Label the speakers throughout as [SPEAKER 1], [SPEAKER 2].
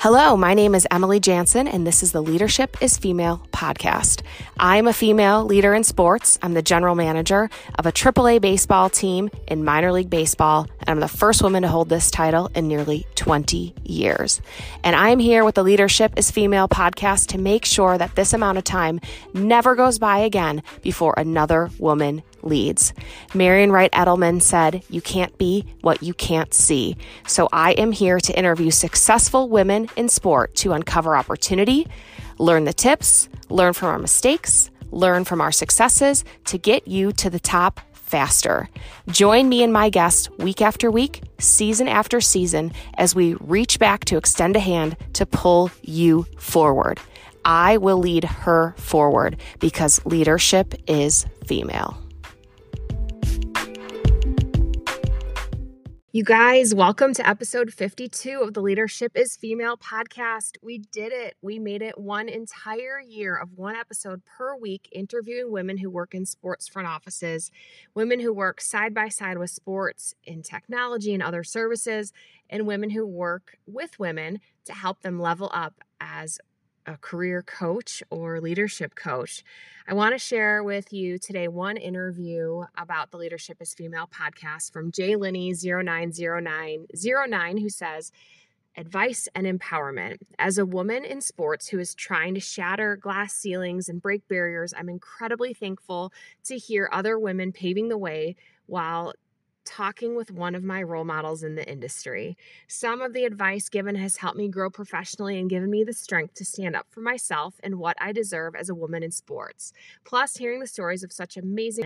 [SPEAKER 1] Hello, my name is Emily Jansen, and this is the Leadership is Female podcast. I'm a female leader in sports. I'm the general manager of a AAA baseball team in minor league baseball, and I'm the first woman to hold this title in nearly 20 years. And I'm here with the Leadership is Female podcast to make sure that this amount of time never goes by again before another woman leads. Marian Wright Edelman said, You can't be what you can't see. So I am here to interview successful women in sport to uncover opportunity, learn the tips, learn from our mistakes, learn from our successes to get you to the top faster. Join me and my guests week after week, season after season, as we reach back to extend a hand to pull you forward. I will lead her forward because leadership is female. You guys, welcome to episode 52 of the Leadership is Female podcast. We did it. We made it one entire year of one episode per week, interviewing women who work in sports front offices, women who work side by side with sports in technology and other services, and women who work with women to help them level up as a career coach or leadership coach. I want to share with you today one interview about the Leadership is Female podcast from Jay Linney 090909 who says, Advice and empowerment. As a woman in sports who is trying to shatter glass ceilings and break barriers, I'm incredibly thankful to hear other women paving the way while talking with one of my role models in the industry. Some of the advice given has helped me grow professionally and given me the strength to stand up for myself and what I deserve as a woman in sports. Plus, hearing the stories of such amazing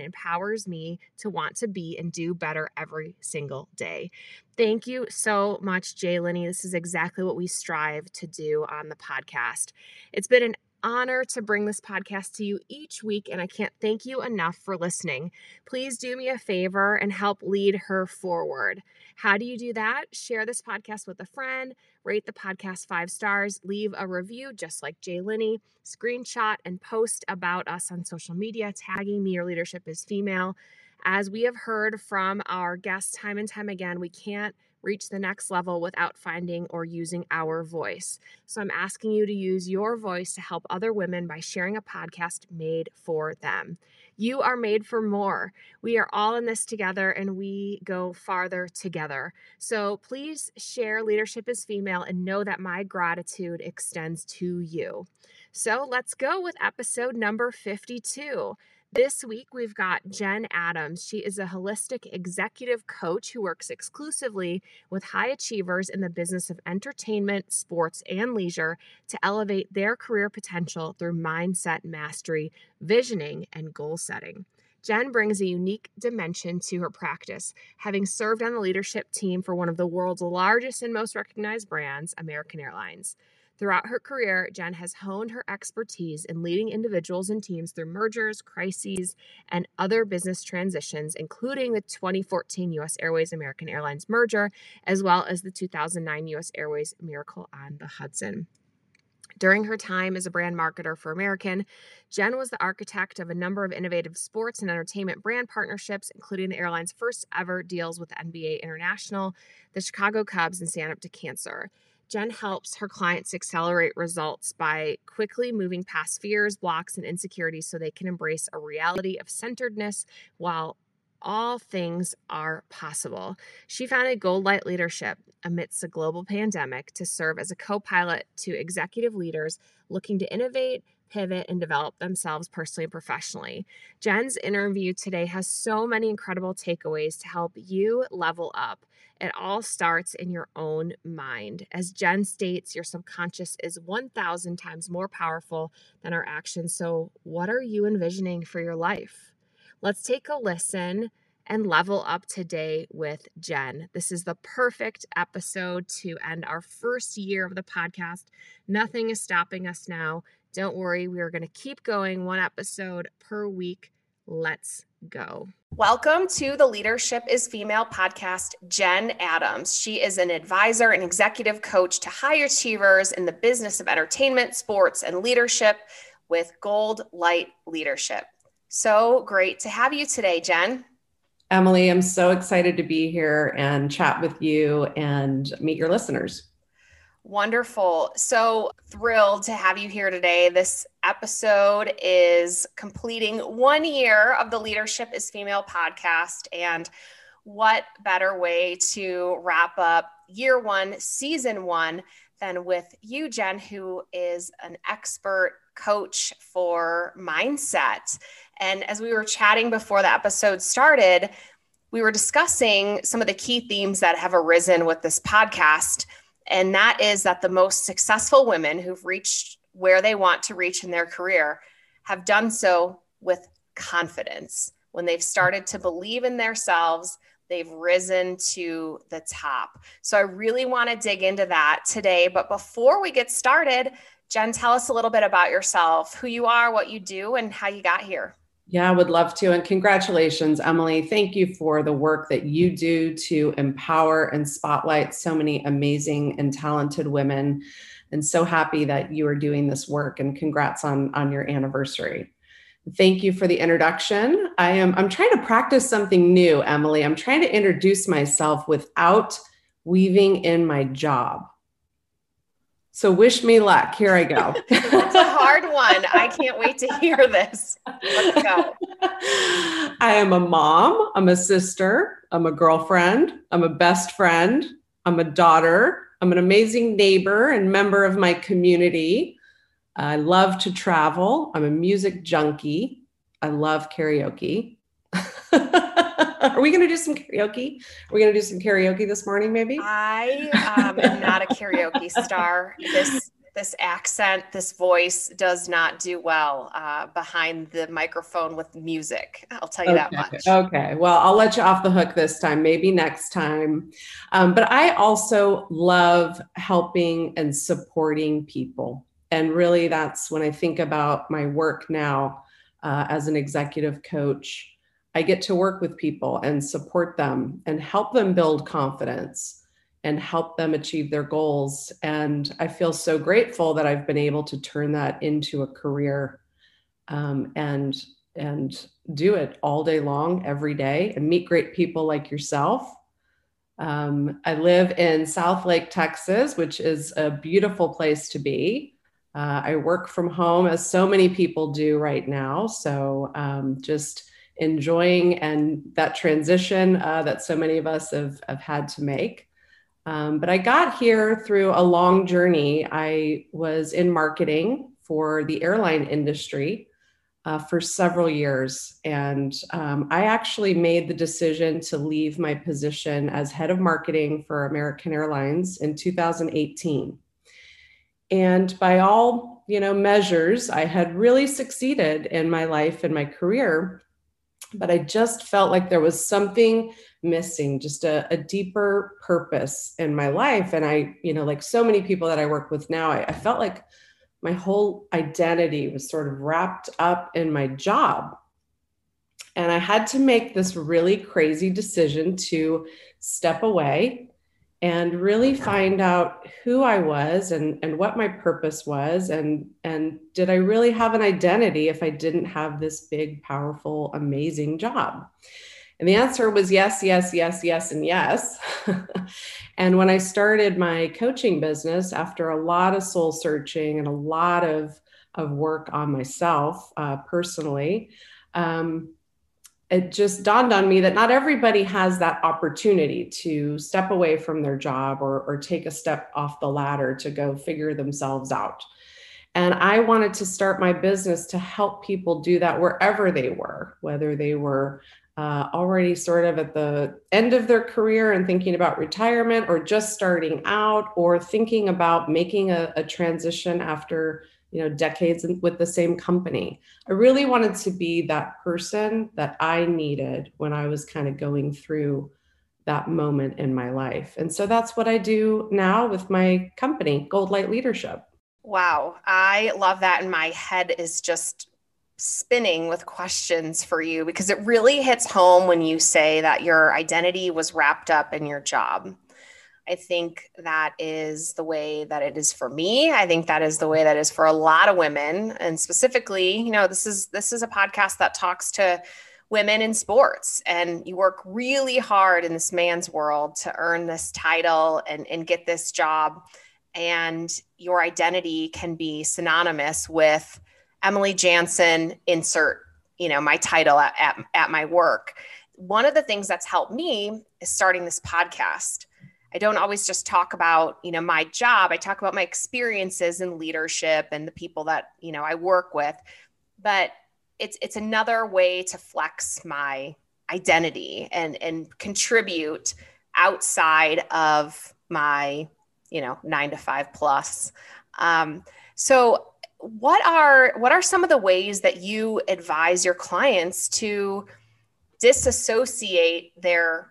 [SPEAKER 1] empowers me to want to be and do better every single day. Thank you so much, Jay Linney. This is exactly what we strive to do on the podcast. It's been an honor to bring this podcast to you each week, and I can't thank you enough for listening. Please do me a favor and help lead her forward. How do you do that? Share this podcast with a friend, rate the podcast five stars, leave a review just like Jay Linney, screenshot and post about us on social media, tagging me. Your leadership is female. As we have heard from our guests time and time again, we can't reach the next level without finding or using our voice. So I'm asking you to use your voice to help other women by sharing a podcast made for them. You are made for more. We are all in this together and we go farther together. So please share Leadership is Female and know that my gratitude extends to you. So let's go with episode number 52. This week, we've got Jen Adams. She is a holistic executive coach who works exclusively with high achievers in the business of entertainment, sports, and leisure to elevate their career potential through mindset mastery, visioning, and goal setting. Jen brings a unique dimension to her practice, having served on the leadership team for one of the world's largest and most recognized brands, American Airlines. Throughout her career, Jen has honed her expertise in leading individuals and teams through mergers, crises, and other business transitions, including the 2014 U.S. Airways American Airlines merger, as well as the 2009 U.S. Airways Miracle on the Hudson. During her time as a brand marketer for American, Jen was the architect of a number of innovative sports and entertainment brand partnerships, including the airline's first ever deals with NBA International, the Chicago Cubs, and Stand Up to Cancer. Jen helps her clients accelerate results by quickly moving past fears, blocks, and insecurities so they can embrace a reality of centeredness while all things are possible. She founded Gold Light Leadership amidst a global pandemic to serve as a co pilot to executive leaders looking to innovate, pivot, and develop themselves personally and professionally. Jen's interview today has so many incredible takeaways to help you level up. It all starts in your own mind. As Jen states, your subconscious is 1,000 times more powerful than our actions. So, what are you envisioning for your life? Let's take a listen and level up today with Jen. This is the perfect episode to end our first year of the podcast. Nothing is stopping us now. Don't worry, we are going to keep going one episode per week. Let's go. Welcome to the Leadership is Female podcast, Jen Adams. She is an advisor and executive coach to high achievers in the business of entertainment, sports, and leadership with Gold Light Leadership. So great to have you today, Jen.
[SPEAKER 2] Emily, I'm so excited to be here and chat with you and meet your listeners.
[SPEAKER 1] Wonderful. So thrilled to have you here today. This episode is completing one year of the Leadership is Female podcast. And what better way to wrap up year one, season one, than with you, Jen, who is an expert coach for mindset. And as we were chatting before the episode started, we were discussing some of the key themes that have arisen with this podcast and that is that the most successful women who've reached where they want to reach in their career have done so with confidence. When they've started to believe in themselves, they've risen to the top. So I really want to dig into that today. But before we get started, Jen, tell us a little bit about yourself, who you are, what you do, and how you got here.
[SPEAKER 2] Yeah, I would love to. And congratulations, Emily. Thank you for the work that you do to empower and spotlight so many amazing and talented women. And so happy that you are doing this work and congrats on, on your anniversary. Thank you for the introduction. I am I'm trying to practice something new, Emily. I'm trying to introduce myself without weaving in my job. So wish me luck. Here I go.
[SPEAKER 1] It's a hard one. I can't wait to hear this. Let's go.
[SPEAKER 2] I am a mom. I'm a sister. I'm a girlfriend. I'm a best friend. I'm a daughter. I'm an amazing neighbor and member of my community. I love to travel. I'm a music junkie. I love karaoke. Are we going to do some karaoke? Are we going to do some karaoke this morning, maybe?
[SPEAKER 1] I um, am not a karaoke star. This this accent, this voice does not do well uh, behind the microphone with music. I'll tell you
[SPEAKER 2] okay.
[SPEAKER 1] that much.
[SPEAKER 2] Okay. Well, I'll let you off the hook this time, maybe next time. Um, but I also love helping and supporting people. And really, that's when I think about my work now uh, as an executive coach. I get to work with people and support them and help them build confidence and help them achieve their goals. And I feel so grateful that I've been able to turn that into a career um, and and do it all day long, every day, and meet great people like yourself. Um, I live in Southlake, Texas, which is a beautiful place to be. Uh, I work from home, as so many people do right now. So um, just enjoying and that transition uh, that so many of us have, have had to make. Um, but I got here through a long journey. I was in marketing for the airline industry uh, for several years. And um, I actually made the decision to leave my position as head of marketing for American Airlines in 2018. And by all you know measures, I had really succeeded in my life and my career but I just felt like there was something missing, just a, a, deeper purpose in my life. And I, you know, like so many people that I work with now, I, I felt like my whole identity was sort of wrapped up in my job. And I had to make this really crazy decision to step away and really find out who I was and, and what my purpose was and and did I really have an identity if I didn't have this big powerful amazing job? And the answer was yes yes yes yes and yes. And when I started my coaching business after a lot of soul searching and a lot of of work on myself uh, personally um, it just dawned on me that not everybody has that opportunity to step away from their job or, or take a step off the ladder to go figure themselves out. And I wanted to start my business to help people do that wherever they were, whether they were uh, already sort of at the end of their career and thinking about retirement, or just starting out, or thinking about making a, a transition after you know decades with the same company. I really wanted to be that person that i needed when i was kind of going through that moment in my life. And so that's what i do now with my company gold light leadership.
[SPEAKER 1] Wow. I love that and my head is just spinning with questions for you because it really hits home when you say that your identity was wrapped up in your job I think that is the way that it is for me. I think that is the way that is for a lot of women and specifically, you know, this is this is a podcast that talks to women in sports and you work really hard in this man's world to earn this title and and get this job and your identity can be synonymous with Emily Jansen, insert, you know, my title at, at, at my work. One of the things that's helped me is starting this podcast. I don't always just talk about, you know, my job. I talk about my experiences in leadership and the people that, you know, I work with. But it's it's another way to flex my identity and and contribute outside of my you know nine to five plus um, so what are what are some of the ways that you advise your clients to disassociate their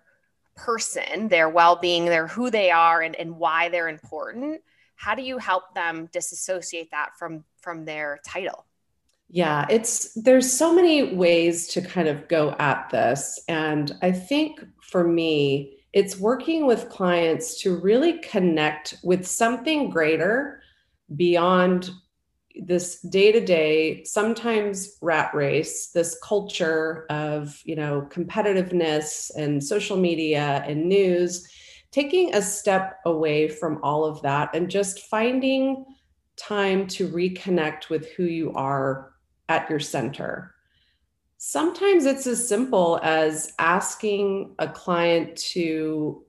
[SPEAKER 1] person their well-being their who they are and, and why they're important how do you help them disassociate that from from their title
[SPEAKER 2] yeah, it's there's so many ways to kind of go at this. And I think for me, it's working with clients to really connect with something greater beyond this day to day, sometimes rat race, this culture of, you know, competitiveness and social media and news, taking a step away from all of that and just finding time to reconnect with who you are at your center. Sometimes it's as simple as asking a client to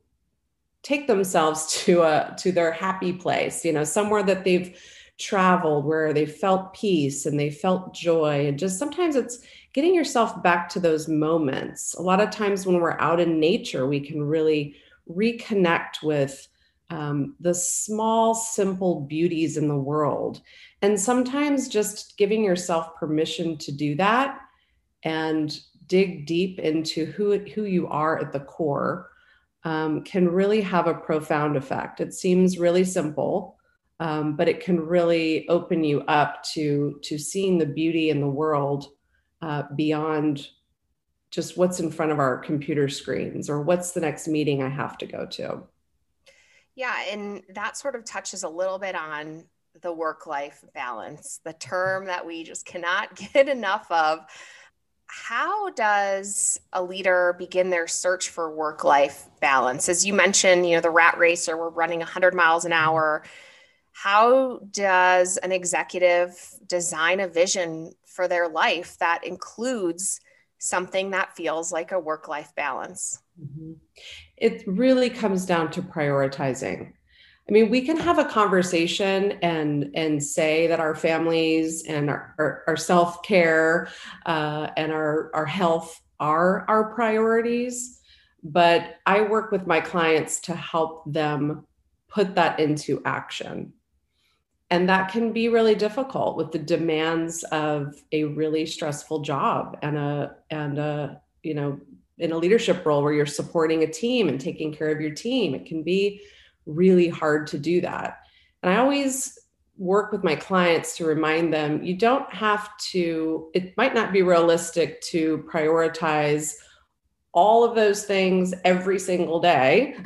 [SPEAKER 2] take themselves to a to their happy place, you know, somewhere that they've traveled where they felt peace and they felt joy and just sometimes it's getting yourself back to those moments. A lot of times when we're out in nature, we can really reconnect with um, the small, simple beauties in the world. And sometimes just giving yourself permission to do that and dig deep into who, who you are at the core um, can really have a profound effect. It seems really simple, um, but it can really open you up to, to seeing the beauty in the world uh, beyond just what's in front of our computer screens or what's the next meeting I have to go to.
[SPEAKER 1] Yeah, and that sort of touches a little bit on the work life balance, the term that we just cannot get enough of. How does a leader begin their search for work life balance? As you mentioned, you know, the rat racer, we're running 100 miles an hour. How does an executive design a vision for their life that includes something that feels like a work life balance? Mm-hmm
[SPEAKER 2] it really comes down to prioritizing. I mean, we can have a conversation and and say that our families and our, our, our self care uh, and our our health are our priorities, but I work with my clients to help them put that into action, and that can be really difficult with the demands of a really stressful job and a and a you know in a leadership role where you're supporting a team and taking care of your team. It can be really hard to do that. And I always work with my clients to remind them you don't have to, it might not be realistic to prioritize all of those things every single day.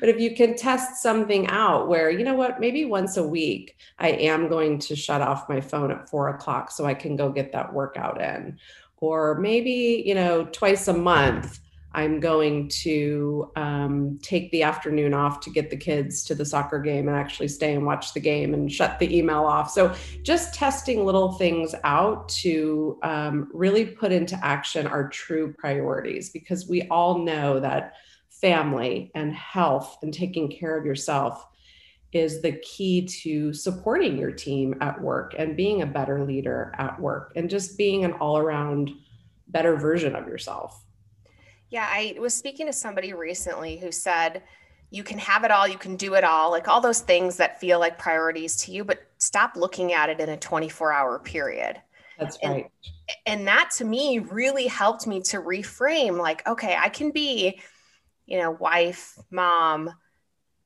[SPEAKER 2] but if you can test something out where, you know what, maybe once a week, I am going to shut off my phone at four o'clock so I can go get that workout in or maybe you know twice a month i'm going to um, take the afternoon off to get the kids to the soccer game and actually stay and watch the game and shut the email off so just testing little things out to um, really put into action our true priorities because we all know that family and health and taking care of yourself is the key to supporting your team at work and being a better leader at work and just being an all around better version of yourself.
[SPEAKER 1] Yeah, I was speaking to somebody recently who said, you can have it all, you can do it all, like all those things that feel like priorities to you, but stop looking at it in a 24 hour period.
[SPEAKER 2] That's
[SPEAKER 1] right. And, and that to me really helped me to reframe like, okay, I can be, you know, wife, mom,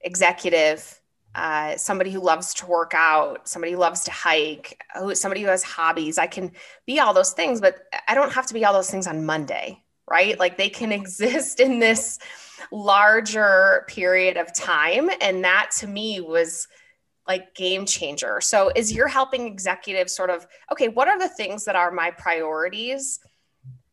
[SPEAKER 1] executive, uh, somebody who loves to work out, somebody who loves to hike, somebody who has hobbies. I can be all those things, but I don't have to be all those things on Monday, right? Like they can exist in this larger period of time. And that to me was like game changer. So is you're helping executives sort of, okay, what are the things that are my priorities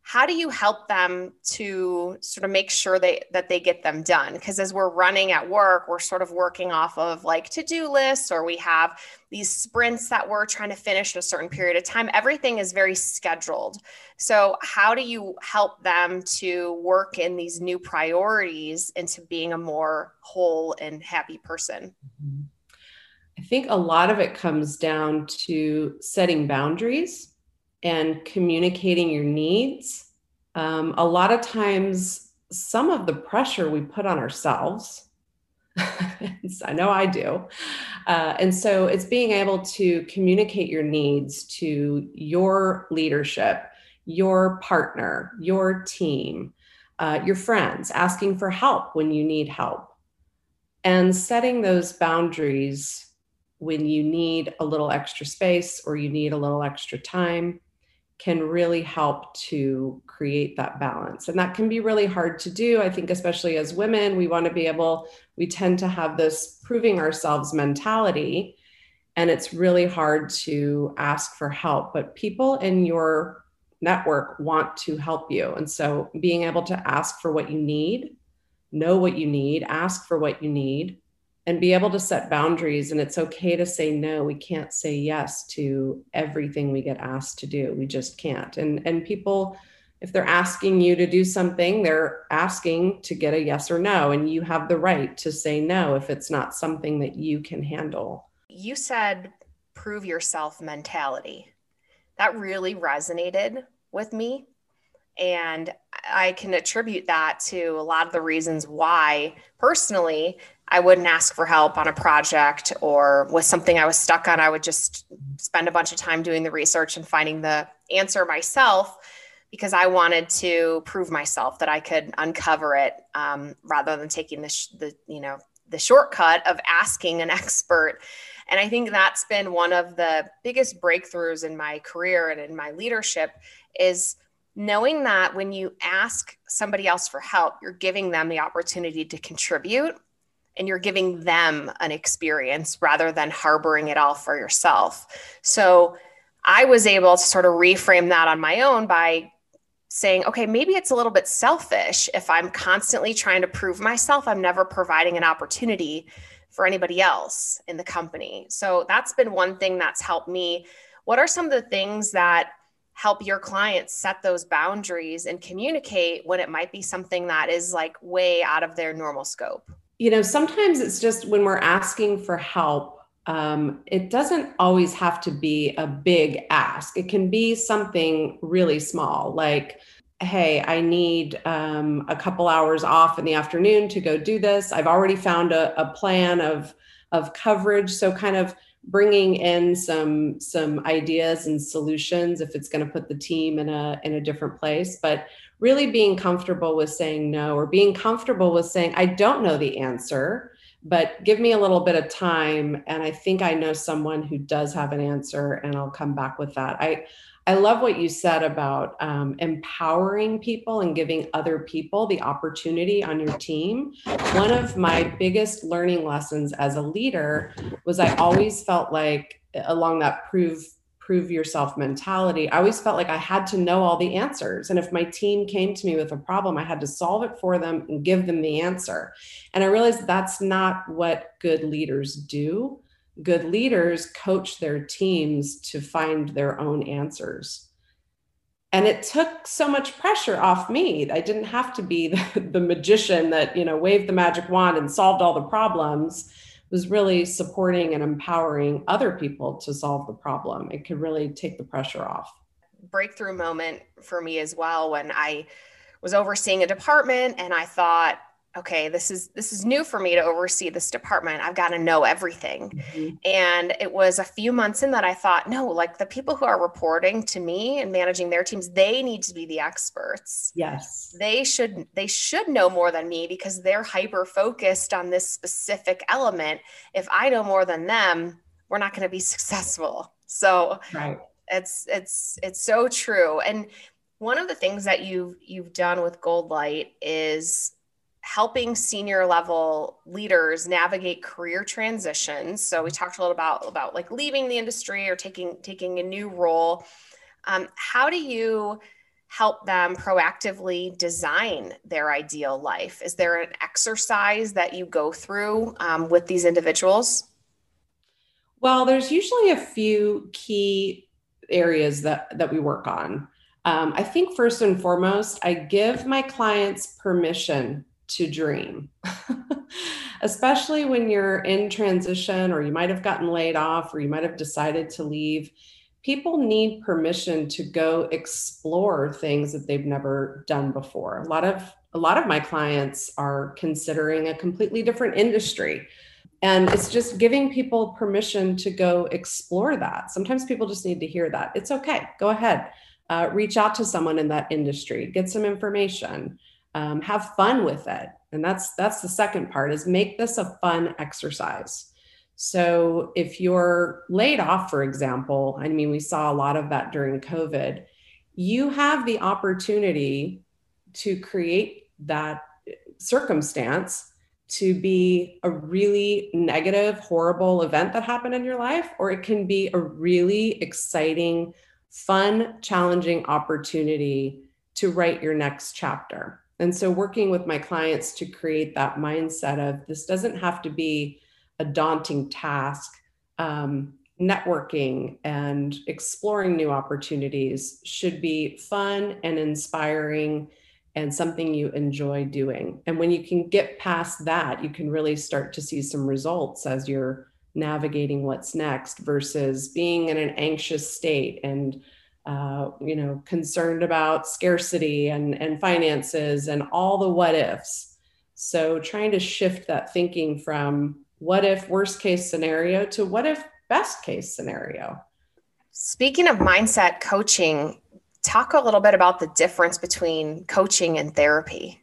[SPEAKER 1] how do you help them to sort of make sure they that they get them done? Because as we're running at work we're sort of working off of like to-do lists or we have these sprints that we're trying to finish in a certain period of time. Everything is very scheduled. So how do you help them to work in these new priorities into being a more whole and happy person?
[SPEAKER 2] Mm-hmm. i think a lot of it comes down to setting boundaries and communicating your needs. Um, a lot of times, some of the pressure we put on ourselves. I know I do. Uh, and so it's being able to communicate your needs to your leadership, your partner, your team, uh, your friends, asking for help when you need help, and setting those boundaries when you need a little extra space or you need a little extra time can really help to create that balance. And that can be really hard to do. I think, especially as women, we want to be able, we tend to have this proving ourselves mentality. And it's really hard to ask for help. But people in your network want to help you. And so being able to ask for what you need, know what you need, ask for what you need, and be able to set boundaries and it's okay to say no. We can't say yes to everything we get asked to do. We just can't. And and people if they're asking you to do something they're asking to get a yes or no and you have the right to say no if it's not something that you can handle.
[SPEAKER 1] You said prove yourself mentality. That really resonated with me and I can attribute that to a lot of the reasons why personally I wouldn't ask for help on a project or with something I was stuck on. I would just spend a bunch of time doing the research and finding the answer myself because I wanted to prove myself that I could uncover it um, rather than taking the, sh- the, you know, the shortcut of asking an expert. And I think that's been one of the biggest breakthroughs in my career and in my leadership is knowing that when you ask somebody else for help, you're giving them the opportunity to contribute and you're giving them an experience rather than harboring it all for yourself. So I was able to sort of reframe that on my own by saying, okay, maybe it's a little bit selfish if I'm constantly trying to prove myself, I'm never providing an opportunity for anybody else in the company. So that's been one thing that's helped me. What are some of the things that help your clients set those boundaries and communicate when it might be something that is like way out of their normal scope?
[SPEAKER 2] You know, sometimes it's just when we're asking for help, um, it doesn't always have to be a big ask. It can be something really small, like, hey, I need um, a couple hours off in the afternoon to go do this. I've already found a, a plan of of coverage, so kind of bringing in some some ideas and solutions if it's going to put the team in a in a different place but really being comfortable with saying no or being comfortable with saying i don't know the answer but give me a little bit of time and i think i know someone who does have an answer and i'll come back with that i I love what you said about um, empowering people and giving other people the opportunity on your team. One of my biggest learning lessons as a leader was I always felt like, along that prove prove yourself mentality, I always felt like I had to know all the answers. And if my team came to me with a problem, I had to solve it for them and give them the answer. And I realized that's not what good leaders do good leaders coach their teams to find their own answers. And it took so much pressure off me. I didn't have to be the, the magician that, you know, waved the magic wand and solved all the problems. Was really supporting and empowering other people to solve the problem. It could really take the pressure off.
[SPEAKER 1] Breakthrough moment for me as well when I was overseeing a department and I thought, okay this is this is new for me to oversee this department. I've got to know everything. Mm-hmm. and it was a few months in that i thought no like the people who are reporting to me and managing their teams they need to be the experts.
[SPEAKER 2] Yes.
[SPEAKER 1] They should they should know more than me because they're hyper focused on this specific element. If i know more than them we're not going to be successful. So
[SPEAKER 2] right.
[SPEAKER 1] it's it's it's so true. And one of the things that you've you've done with gold light is helping senior level leaders navigate career transitions. So we talked a little about about like leaving the industry or taking taking a new role. Um, how do you help them proactively design their ideal life? Is there an exercise that you go through um, with these individuals?
[SPEAKER 2] Well, there's usually a few key areas that, that we work on. Um, I think first and foremost, I give my clients permission to dream, especially when you're in transition or you might have gotten laid off or you might have decided to leave people need permission to go explore things that they've never done before. A lot of a lot of my clients are considering a completely different industry and it's just giving people permission to go explore that. Sometimes people just need to hear that. It's okay. Go ahead. Uh, reach out to someone in that industry. Get some information um, have fun with it and that's that's the second part is make this a fun exercise so if you're laid off, for example, I mean, we saw a lot of that during COVID, you have the opportunity to create that circumstance to be a really negative, horrible event that happened in your life, or it can be a really exciting, fun, challenging opportunity to write your next chapter. And so, working with my clients to create that mindset of this doesn't have to be a daunting task. Um, networking and exploring new opportunities should be fun and inspiring and something you enjoy doing. And when you can get past that, you can really start to see some results as you're navigating what's next versus being in an anxious state and uh, you know concerned about scarcity and and finances and all the what ifs so trying to shift that thinking from what if worst case scenario to what if best case scenario.
[SPEAKER 1] Speaking of mindset coaching, talk a little bit about the difference between coaching and therapy.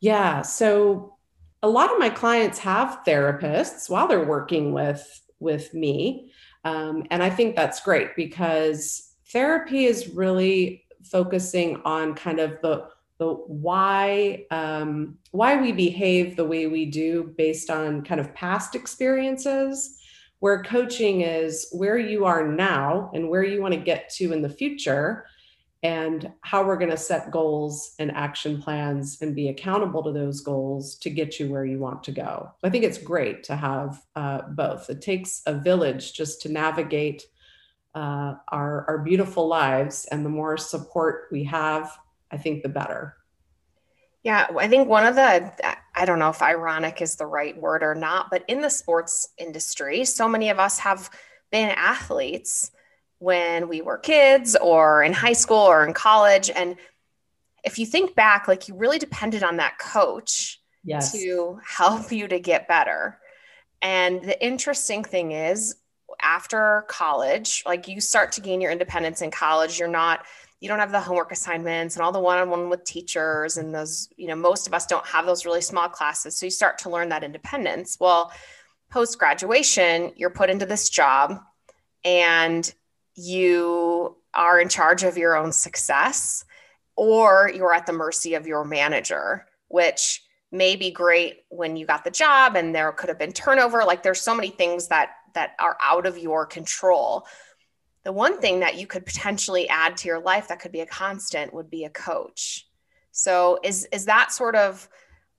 [SPEAKER 2] Yeah. So a lot of my clients have therapists while they're working with with me. Um, and I think that's great because therapy is really focusing on kind of the the why um, why we behave the way we do based on kind of past experiences where coaching is where you are now and where you want to get to in the future and how we're going to set goals and action plans and be accountable to those goals to get you where you want to go. I think it's great to have uh, both. It takes a village just to navigate uh, our, our beautiful lives and the more support we have I think the better.
[SPEAKER 1] Yeah, I think one of the, I don't know if ironic is the right word or not, but in the sports industry, so many of us have been athletes when we were kids or in high school or in college. And if you think back, like you really depended on that coach yes. to help you to get better. And the interesting thing is, after college, like you start to gain your independence in college, you're not you don't have the homework assignments and all the one-on-one with teachers and those you know most of us don't have those really small classes. So you start to learn that independence. Well post graduation you're put into this job and you are in charge of your own success or you're at the mercy of your manager which may be great when you got the job and there could have been turnover. Like there's so many things that that are out of your control the one thing that you could potentially add to your life that could be a constant would be a coach. So is is that sort of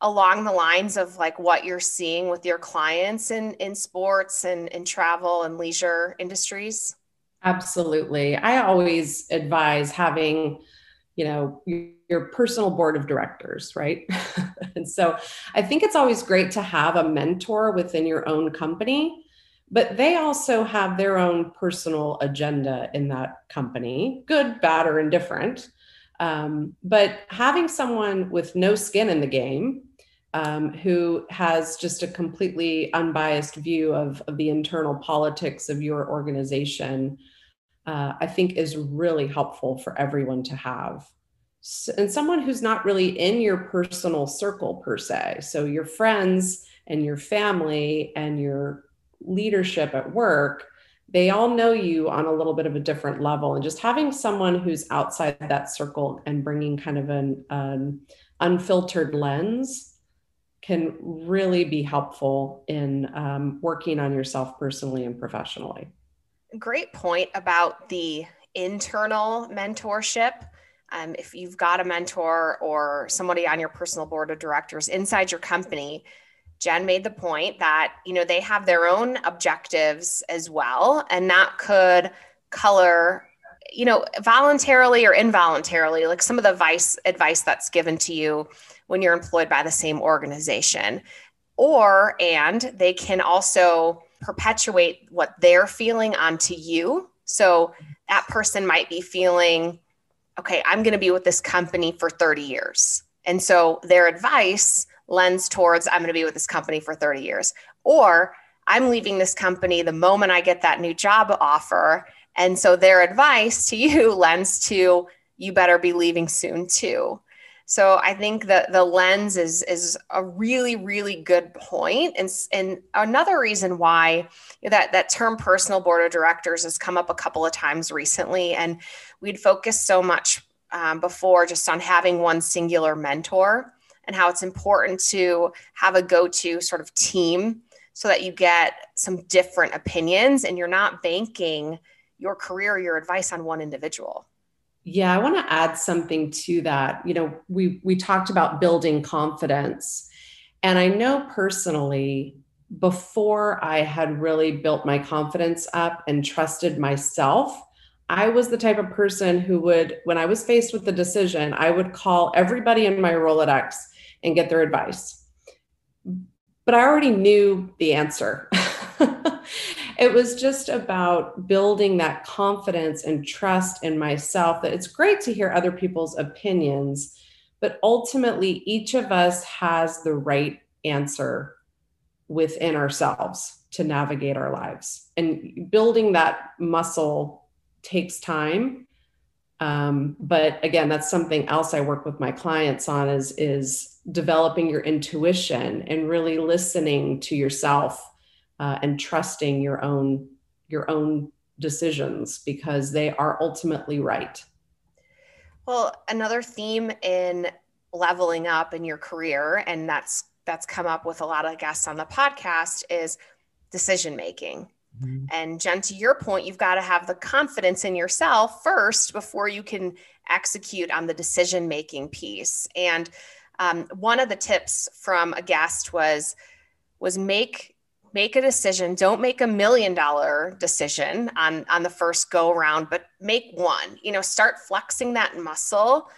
[SPEAKER 1] along the lines of like what you're seeing with your clients in in sports and in travel and leisure industries?
[SPEAKER 2] Absolutely. I always advise having you know your personal board of directors right and so i think it's always great to have a mentor within your own company but they also have their own personal agenda in that company good bad or indifferent. Um, but having someone with no skin in the game um, who has just a completely unbiased view of, of the internal politics of your organization uh, i think is really helpful for everyone to have. And someone who's not really in your personal circle per se. So your friends and your family and your leadership at work, they all know you on a little bit of a different level. And just having someone who's outside that circle and bringing kind of an um, unfiltered lens can really be helpful in um, working on yourself personally and professionally.
[SPEAKER 1] Great point about the internal mentorship. um, if you've got a mentor or somebody on your personal board of directors inside your company, Jen made the point that you know they have their own objectives as well, and that could color you know voluntarily or involuntarily like some of the advice advice that's given to you when you're employed by the same organization. Or and they can also perpetuate what they're feeling onto you. So that person might be feeling okay i'm going to be with this company for 30 years. And so their advice lends towards i'm going to be with this company for 30 years. Or i'm leaving this company the moment i get that new job offer. And so their advice to you lends to you better be leaving soon too. So I think that the lens is is a really really good point, and and another reason why that that term personal board of directors has come up a couple of times recently, and we'd focused so much um, before just on having one singular mentor and how it's important to have a go-to sort of team so that you get some different opinions and you're not banking your career your advice on one individual
[SPEAKER 2] yeah, I want to add something to that. You know, we we talked about building confidence. And I know personally before I had really built my confidence up and trusted myself, I was the type of person who would when I was faced with the decision, I would call everybody in my Rolodex and get their advice. But I already knew the answer. it was just about building that confidence and trust in myself that it's great to hear other people's opinions, but ultimately, each of us has the right answer within ourselves to navigate our lives. And building that muscle takes time. Um, but again, that's something else I work with my clients on is, is developing your intuition and really listening to yourself uh, and trusting your own your own decisions because they are ultimately right.
[SPEAKER 1] Well, another theme in leveling up in your career, and that's that's come up with a lot of guests on the podcast, is decision making. Mm-hmm. And Jen, to your point, you've got to have the confidence in yourself first before you can execute on the decision making piece. And um, one of the tips from a guest was was make make a decision don't make a million dollar decision on on the first go around but make one you know start flexing that muscle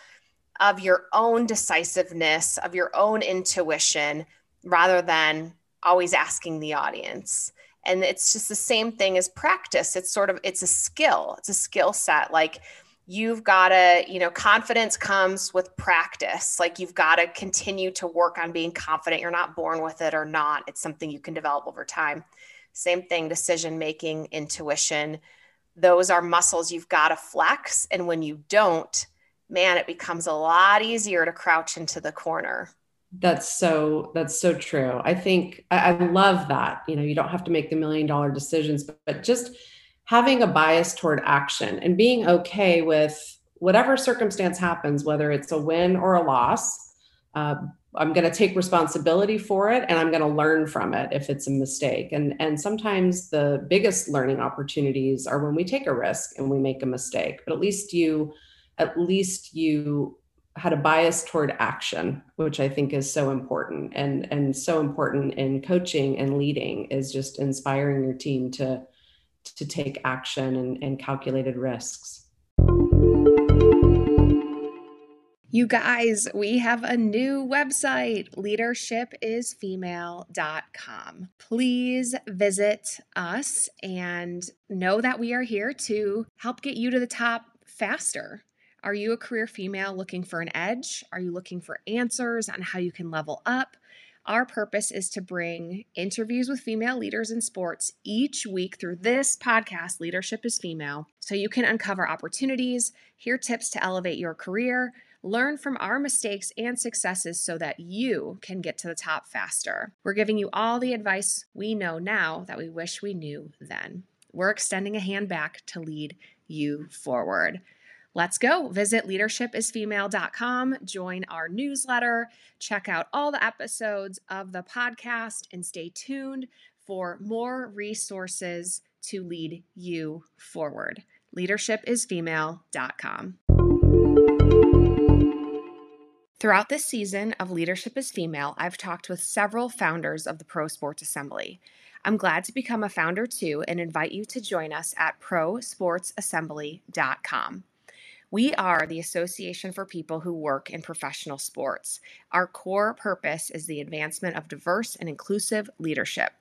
[SPEAKER 1] of your own decisiveness of your own intuition rather than always asking the audience and it's just the same thing as practice. It's sort of it's a skill. It's a skill set. Like you've got to you know confidence comes with practice. Like you've got to continue to work on being confident. You're not born with it or not. It's something you can develop over time. Same thing decision making intuition. Those are muscles you've got to flex. And when you don't man it becomes a lot easier to crouch into the corner
[SPEAKER 2] that's so that's so true i think I, I love that you know you don't have to make the million dollar decisions but, but just having a bias toward action and being okay with whatever circumstance happens, whether it's a win or a loss. Uh, I'm going to take responsibility for it and I'm going to learn from it if it's a mistake. And, and sometimes the biggest learning opportunities are when we take a risk and we make a mistake, but at least you, at least you had a bias toward action, which I think is so important and, and so important in coaching and leading is just inspiring your team to, to take action and, and calculated risks.
[SPEAKER 1] You guys, we have a new website, leadership.isfemale.com. Please visit us and know that we are here to help get you to the top faster. Are you a career female looking for an edge? Are you looking for answers on how you can level up? Our purpose is to bring interviews with female leaders in sports each week through this podcast, Leadership is Female, so you can uncover opportunities, hear tips to elevate your career, learn from our mistakes and successes so that you can get to the top faster. We're giving you all the advice we know now that we wish we knew then. We're extending a hand back to lead you forward. Let's go. Visit leadership.isfemale.com, join our newsletter, check out all the episodes of the podcast, and stay tuned for more resources to lead you forward. Leadership.isfemale.com. Throughout this season of Leadership is Female, I've talked with several founders of the Pro Sports Assembly. I'm glad to become a founder too and invite you to join us at prosportsassembly.com. We are the Association for People Who Work in Professional Sports. Our core purpose is the advancement of diverse and inclusive leadership.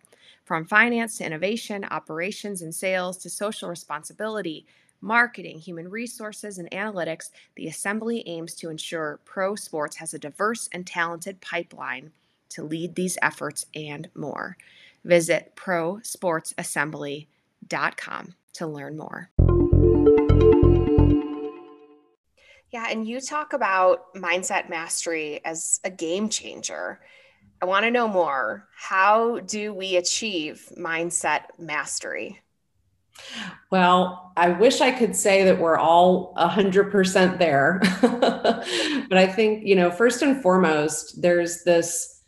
[SPEAKER 1] From finance to innovation, operations and sales to social responsibility, marketing, human resources, and analytics, the Assembly aims to ensure pro sports has a diverse and talented pipeline to lead these efforts and more. Visit prosportsassembly.com to learn more. Yeah, and you talk about mindset mastery as a game changer. I want to know more. How do we achieve mindset mastery?
[SPEAKER 2] Well, I wish I could say that we're all 100% there. but I think, you know, first and foremost, there's this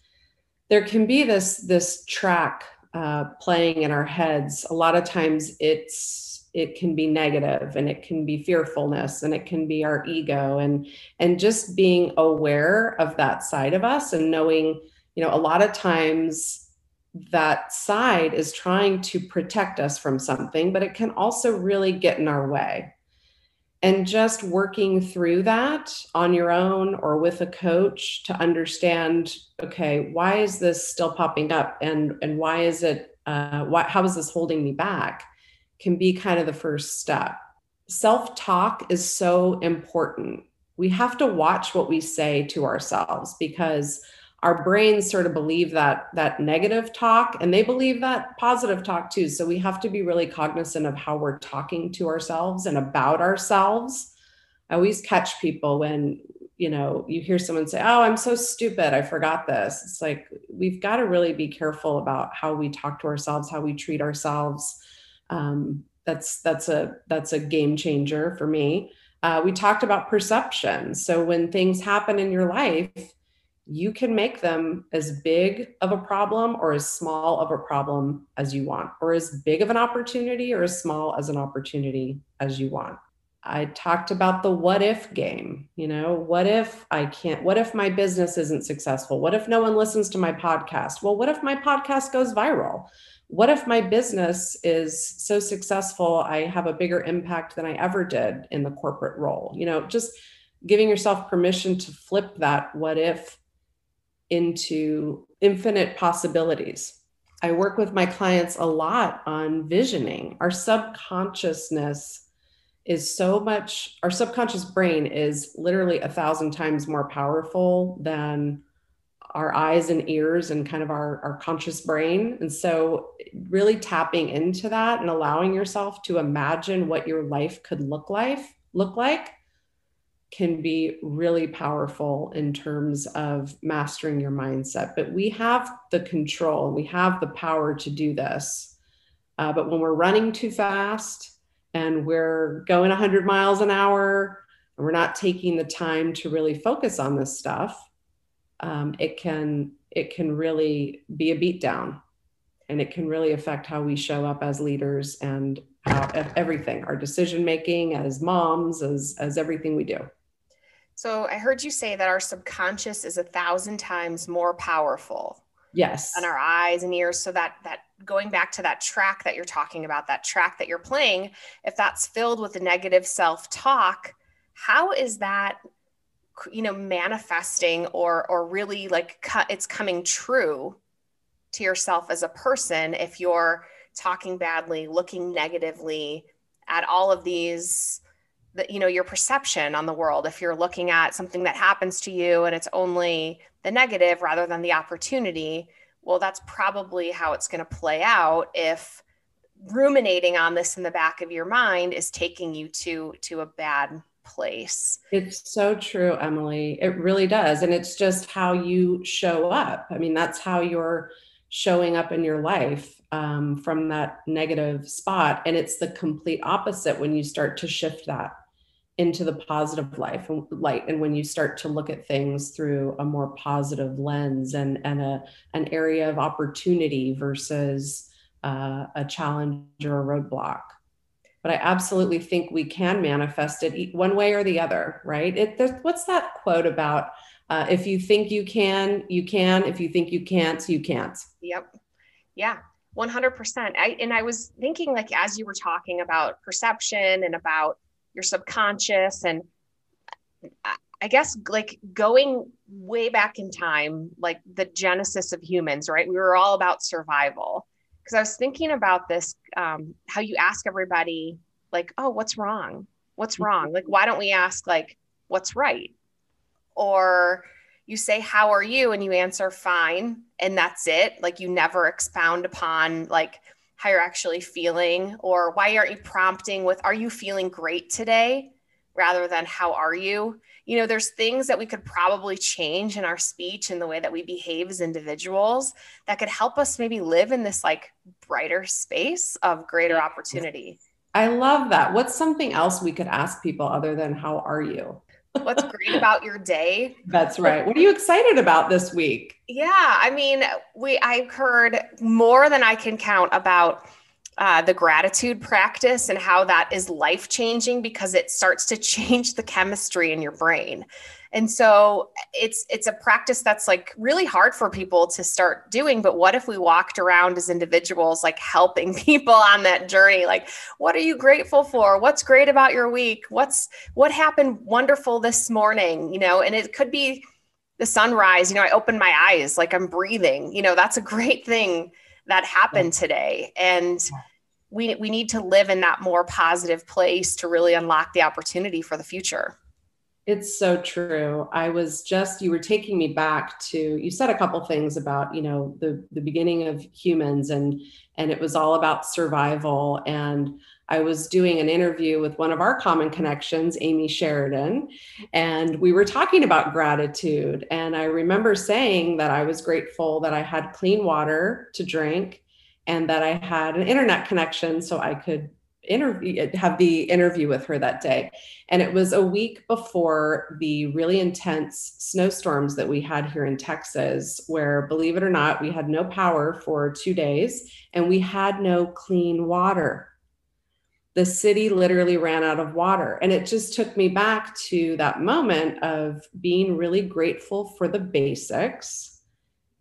[SPEAKER 2] there can be this this track uh, playing in our heads. A lot of times it's it can be negative and it can be fearfulness and it can be our ego and and just being aware of that side of us and knowing, you know, a lot of times that side is trying to protect us from something, but it can also really get in our way. And just working through that on your own or with a coach to understand, okay, why is this still popping up, and and why is it, uh, why, how is this holding me back, can be kind of the first step. Self talk is so important. We have to watch what we say to ourselves because our brains sort of believe that that negative talk and they believe that positive talk too. So we have to be really cognizant of how we're talking to ourselves and about ourselves. I always catch people when you know you hear someone say oh i'm so stupid. I forgot this. It's like we've got to really be careful about how we talk to ourselves how we treat ourselves um, that's that's a that's a game changer for me uh, we talked about perception so when things happen in your life you can make them as big of a problem or as small of a problem as you want, or as big of an opportunity or as small as an opportunity as you want. I talked about the what if game. You know, what if I can't, what if my business isn't successful? What if no one listens to my podcast? Well, what if my podcast goes viral? What if my business is so successful, I have a bigger impact than I ever did in the corporate role? You know, just giving yourself permission to flip that what if into infinite possibilities. I work with my clients a lot on visioning. Our subconsciousness is so much, our subconscious brain is literally a thousand times more powerful than our eyes and ears and kind of our, our conscious brain. And so, really tapping into that and allowing yourself to imagine what your life could look like, look like can be really powerful in terms of mastering your mindset. But we have the control, we have the power to do this. Uh, but when we're running too fast and we're going 100 miles an hour and we're not taking the time to really focus on this stuff, um, it can it can really be a beatdown, and it can really affect how we show up as leaders and how, everything, our decision making as moms, as as everything we do.
[SPEAKER 1] So I heard you say that our subconscious is a thousand times more powerful.
[SPEAKER 2] Yes.
[SPEAKER 1] Than our eyes and ears. So that that going back to that track that you're talking about, that track that you're playing, if that's filled with the negative self-talk, how is that you know manifesting or or really like it's coming true to yourself as a person if you're talking badly, looking negatively at all of these that you know your perception on the world. If you're looking at something that happens to you and it's only the negative rather than the opportunity well that's probably how it's going to play out if ruminating on this in the back of your mind is taking you to to a bad place.
[SPEAKER 2] It's so true emily. It really does. And it's just how you show up. I mean that's how you're showing up in your life um, from that negative spot. And it's the complete opposite when you start to shift that into the positive life and light and when you start to look at things through a more positive lens and and a an area of opportunity versus uh, a challenge or a roadblock but i absolutely think we can manifest it one way or the other right it what's that quote about uh, if you think you can, you can. If you think you can't, you can't.
[SPEAKER 1] Yep. Yeah. 100%. I, and I was thinking, like, as you were talking about perception and about your subconscious, and I guess, like, going way back in time, like the genesis of humans, right? We were all about survival. Because I was thinking about this, um, how you ask everybody, like, oh, what's wrong? What's mm-hmm. wrong? Like, why don't we ask, like, what's right? Or you say, how are you? And you answer, fine. And that's it. Like, you never expound upon, like, how you're actually feeling or why aren't you prompting with, are you feeling great today? rather than how are you you know there's things that we could probably change in our speech and the way that we behave as individuals that could help us maybe live in this like brighter space of greater opportunity.
[SPEAKER 2] I love that. What's something else we could ask people other than how are you?
[SPEAKER 1] What's great about your day?
[SPEAKER 2] That's right. What are you excited about this week?
[SPEAKER 1] Yeah i mean we i've heard more than i can count about uh, the gratitude practice and how that is life changing because it starts to change the chemistry in your brain. And so it's it's a practice that's like really hard for people to start doing but what if we walked around as individuals like helping people on that journey? Like what are you grateful for? What's great about your week? What's what happened wonderful this morning? You know and it could be the sunrise. You know i open my eyes like i'm breathing. You know that's a great thing that happened today. And we, we need to live in that more positive place to really unlock the opportunity for the future.
[SPEAKER 2] It's so true. I was just you were taking me back to you said a couple things about you know the the beginning of humans and and it was all about survival. And I was doing an interview with one of our common connections, Amy Sheridan, and we were talking about gratitude. And I remember saying that I was grateful that I had clean water to drink and that I had an internet connection so I could interview have the interview with her that day and it was a week before the really intense snowstorms that we had here in Texas where believe it or not we had no power for 2 days and we had no clean water the city literally ran out of water. And it just took me back to that moment of being really grateful for the basics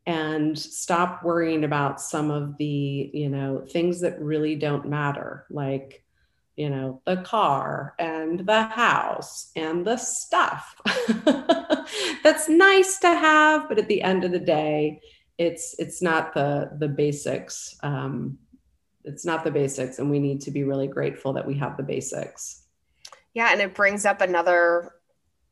[SPEAKER 2] and stop worrying about some of the, you know, things that really don't matter, like, you know, the car and the house and the stuff. That's nice to have, but at the end of the day, it's it's not the the basics um, it's not the basics and we need to be really grateful that we have the basics.
[SPEAKER 1] Yeah and it brings up another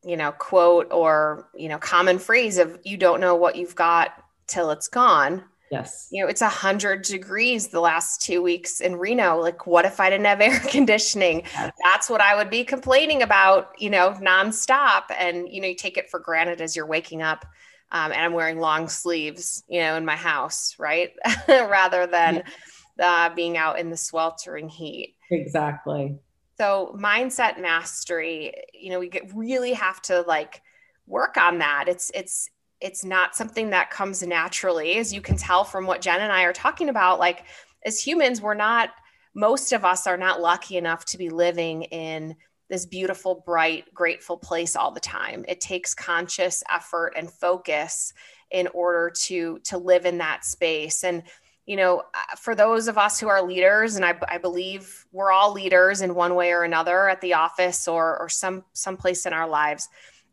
[SPEAKER 1] you know quote or you know common phrase of you don't know what you've got till it's gone.
[SPEAKER 2] Yes.
[SPEAKER 1] You know it's a hundred degrees the last two weeks in reno. Like what if i didn't have air conditioning? Yes. that's what i would be complaining about you know nonstop. And you know you take it for granted as you're waking up um, and i'm wearing long sleeves you know in my house right? Rather than yeah uh, being out in the sweltering heat.
[SPEAKER 2] Exactly.
[SPEAKER 1] So mindset mastery, you know, we get, really have to like work on that. It's it's it's not something that comes naturally, as you can tell from what Jen and I are talking about. Like as humans, we're not most of us are not lucky enough to be living in this beautiful, bright, grateful place all the time. It takes conscious effort and focus in order to to live in that space. And you know, uh, for those of us who are leaders, and I, I, believe we're all leaders in one way or another at the office or or some someplace in our lives.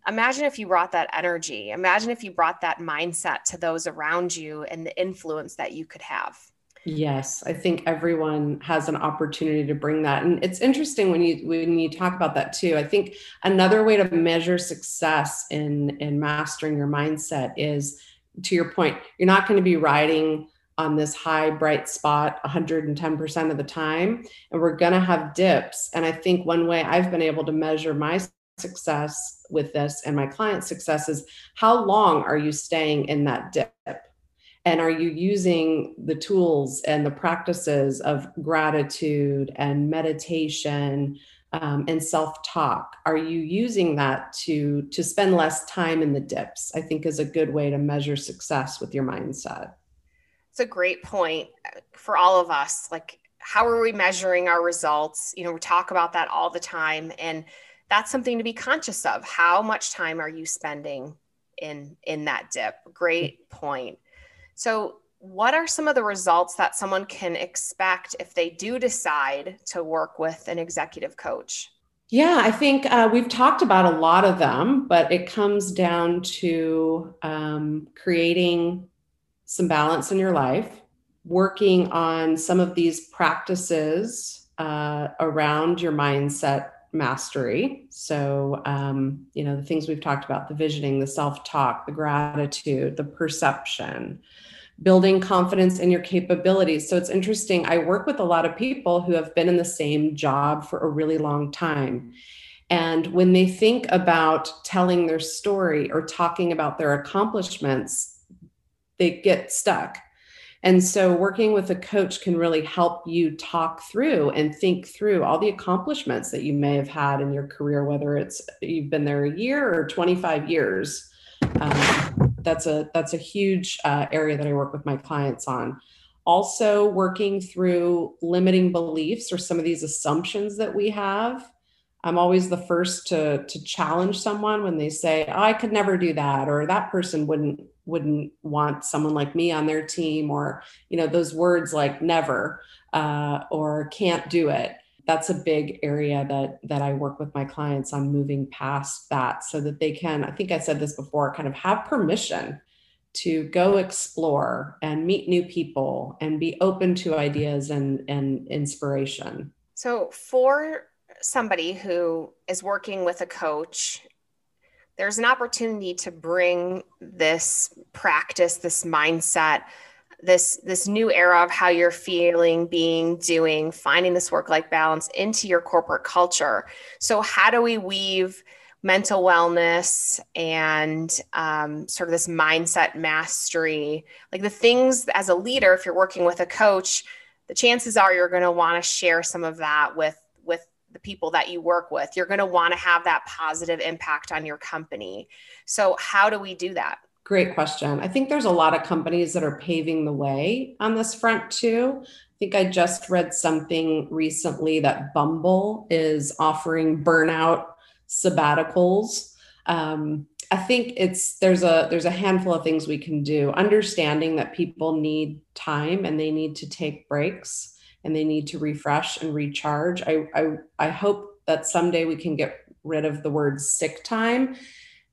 [SPEAKER 1] Imagine if you brought that energy. Imagine if you brought that mindset to those around you and the influence that you could have.
[SPEAKER 2] Yes, I think everyone has an opportunity to bring that. And it's interesting when you when you talk about that too. I think another way to measure success in in mastering your mindset is to your point, you're not going to be riding on this high bright spot 110% of the time and we're going to have dips. And i think one way i've been able to measure my success with this and my client success is how long are you staying in that dip? And are you using the tools and the practices of gratitude and meditation um, and self-talk? Are you using that to to spend less time in the dips i think is a good way to measure success with your mindset
[SPEAKER 1] it's a great point uh, for all of us. Like, how are we measuring our results? You know, we talk about that all the time. And that's something to be conscious of. How much time are you spending in in that dip. Great point. So what are some of the results that someone can expect if they do decide to work with an executive coach?
[SPEAKER 2] Yeah, I think uh, we've talked about a lot of them, but it comes down to um, creating some balance in your life, working on some of these practices uh, around your mindset mastery. So, um, you know, the things we've talked about the visioning, the self talk, the gratitude, the perception, building confidence in your capabilities. So it's interesting. I work with a lot of people who have been in the same job for a really long time. And when they think about telling their story or talking about their accomplishments, they get stuck. And so, working with a coach can really help you talk through and think through all the accomplishments that you may have had in your career, whether it's you've been there a year or 25 years. Um, that's a that's a huge uh, area that I work with my clients on. Also, working through limiting beliefs or some of these assumptions that we have. I'm always the first to to challenge someone when they say, "Oh, I could never do that," or "That person wouldn't wouldn't want someone like me on their team," or you know those words like "never" uh, or "can't do it." that's a big area that that I work with my clients on moving past that so that they can I think I said this before kind of have permission to go explore and meet new people and be open to ideas and and inspiration.
[SPEAKER 1] So for somebody who is working with a coach there's an opportunity to bring this practice this mindset this this new era of how you're feeling being doing finding this work life balance into your corporate culture. So how do we weave mental wellness and um, sort of this mindset mastery? Like the things as a leader if you're working with a coach the chances are you're going to want to share some of that with with the people that you work with you're going to want to have that positive impact on your company so how do we do that
[SPEAKER 2] Great question. I think there's a lot of companies that are paving the way on this front too. I think I just read something recently that Bumble is offering burnout sabbaticals. Um, I think it's there's a there's a handful of things we can do. Understanding that people need time and they need to take breaks and they need to refresh and recharge. I I, I hope that someday we can get rid of the word sick time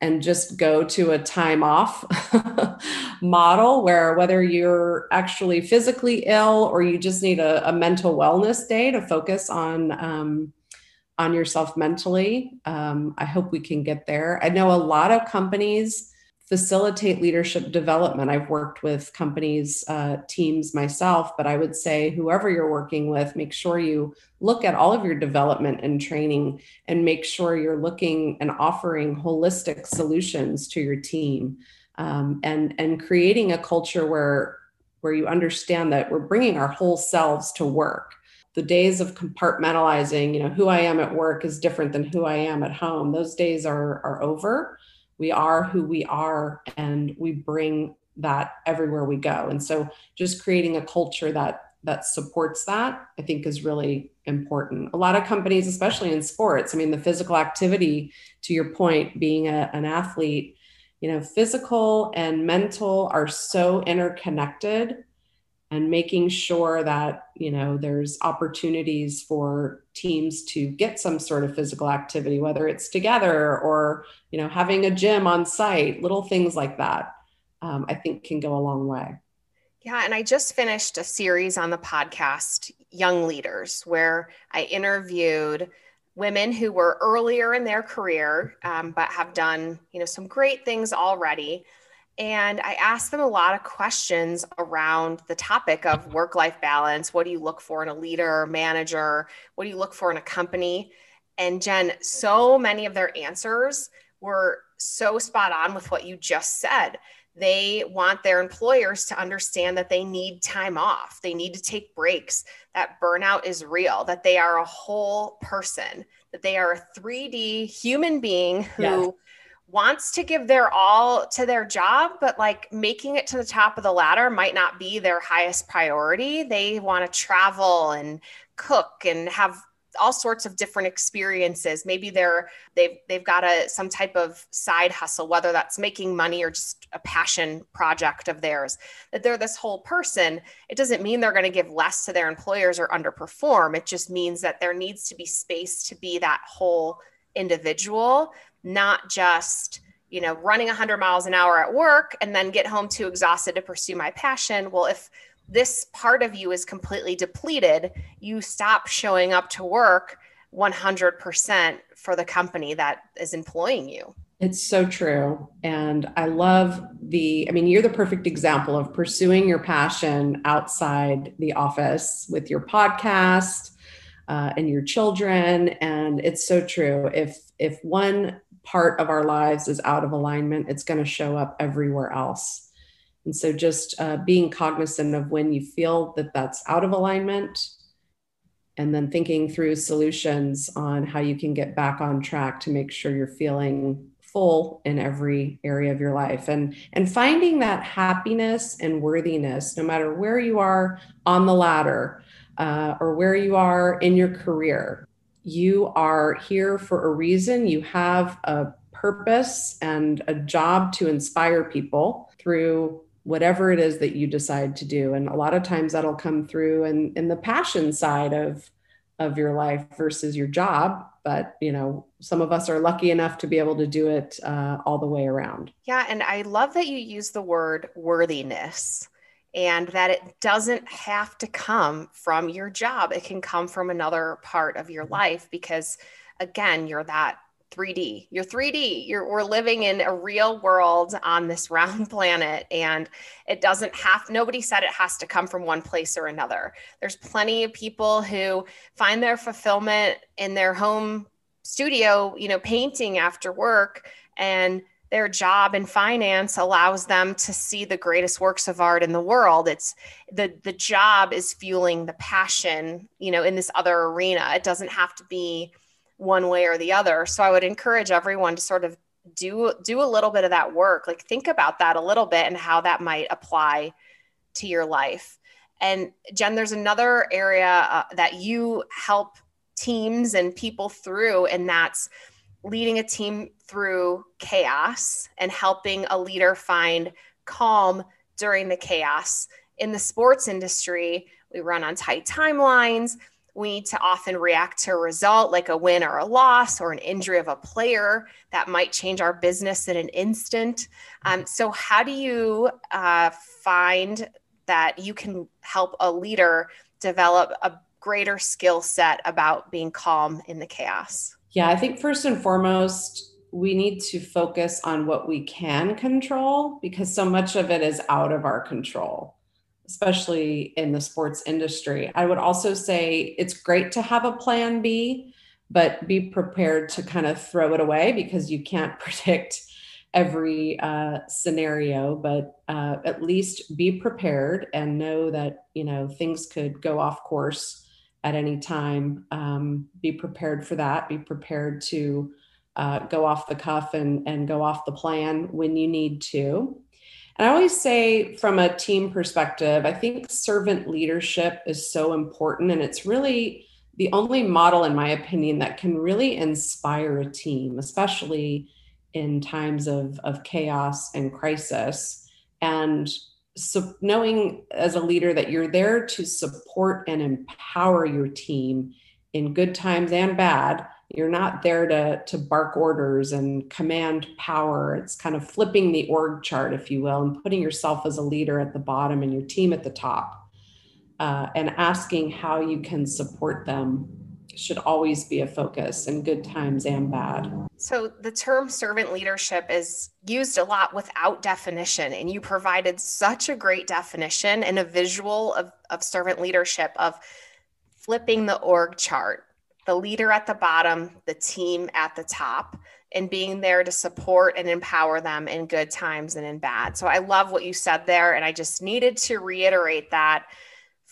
[SPEAKER 2] and just go to a time off model where whether you're actually physically ill or you just need a, a mental wellness day to focus on um, on yourself mentally um, i hope we can get there i know a lot of companies facilitate leadership development. I've worked with companies, uh, teams myself, but I would say whoever you're working with, make sure you look at all of your development and training and make sure you're looking and offering holistic solutions to your team um, and, and creating a culture where, where you understand that we're bringing our whole selves to work. The days of compartmentalizing, you know, who I am at work is different than who I am at home. Those days are, are over we are who we are and we bring that everywhere we go. And so just creating a culture that that supports that i think is really important. A lot of companies especially in sports i mean the physical activity to your point being a, an athlete you know physical and mental are so interconnected and making sure that you know there's opportunities for teams to get some sort of physical activity whether it's together or you know having a gym on site little things like that um, i think can go a long way.
[SPEAKER 1] Yeah and i just finished a series on the podcast young leaders where i interviewed women who were earlier in their career um, but have done you know some great things already and I asked them a lot of questions around the topic of work life balance. What do you look for in a leader, manager? What do you look for in a company? And Jen, so many of their answers were so spot on with what you just said. They want their employers to understand that they need time off, they need to take breaks, that burnout is real, that they are a whole person, that they are a 3D human being who. Yes wants to give their all to their job, but like making it to the top of the ladder might not be their highest priority. They want to travel and cook and have all sorts of different experiences. Maybe they're they've they've got a some type of side hustle whether that's making money or just a passion project of theirs. That they're this whole person it doesn't mean they're going to give less to their employers or underperform. It just means that there needs to be space to be that whole individual not just you know running 100 miles an hour at work and then get home too exhausted to pursue my passion well if this part of you is completely depleted, you stop showing up to work 100% for the company that is employing you.
[SPEAKER 2] It's so true. And I love the, I mean, you're the perfect example of pursuing your passion outside the office with your podcast uh, and your children. And it's so true. If, if one part of our lives is out of alignment, it's going to show up everywhere else. And so just uh, being cognizant of when you feel that that's out of alignment and then thinking through solutions on how you can get back on track to make sure you're feeling full in every area of your life and and finding that happiness and worthiness no matter where you are on the ladder uh, or where you are in your career you are here for a reason. You have a purpose and a job to inspire people through whatever it is that you decide to do. And a lot of times that'll come through in, in the passion side of of your life versus your job. But you know some of us are lucky enough to be able to do it uh, all the way around.
[SPEAKER 1] Yeah and i love that you use the word worthiness and that it doesn't have to come from your job it can come from another part of your mm-hmm. life because again you're that 3D. You're 3D. You're we're living in a real world on this round planet and it doesn't have nobody said it has to come from one place or another. There's plenty of people who find their fulfillment in their home studio, you know, painting after work and their job in finance allows them to see the greatest works of art in the world it's the the job is fueling the passion you know in this other arena it doesn't have to be one way or the other. So I would encourage everyone to sort of do do a little bit of that work. Like think about that a little bit and how that might apply to your life. And Jen, there's another area uh, that you help teams and people through, and that's leading a team through chaos and helping a leader find calm during the chaos. In the sports industry, we run on tight timelines we need to often react to a result like a win or a loss or an injury of a player that might change our business in an instant. Um, so, how do you uh, find that you can help a leader develop a greater skill set about being calm in the chaos?
[SPEAKER 2] Yeah, I think first and foremost, we need to focus on what we can control because so much of it is out of our control especially in the sports industry. I would also say it's great to have a plan B, but be prepared to kind of throw it away because you can't predict every uh, scenario. But uh, at least be prepared and know that you know things could go off course at any time. Um, be prepared for that. Be prepared to uh, go off the cuff and and go off the plan when you need to. And I always say, from a team perspective, I think servant leadership is so important. And it's really the only model, in my opinion, that can really inspire a team, especially in times of, of chaos and crisis. And so knowing as a leader that you're there to support and empower your team in good times and bad. You're not there to to bark orders and command power. It's kind of flipping the org chart if you will and putting yourself as a leader at the bottom and your team at the top uh, and asking how you can support them should always be a focus in good times and bad.
[SPEAKER 1] So, the term servant leadership is used a lot without definition, and you provided such a great definition and a visual of, of servant leadership of flipping the org chart the leader at the bottom, the team at the top, and being there to support and empower them in good times and in bad. So I love what you said there. And I just needed to reiterate that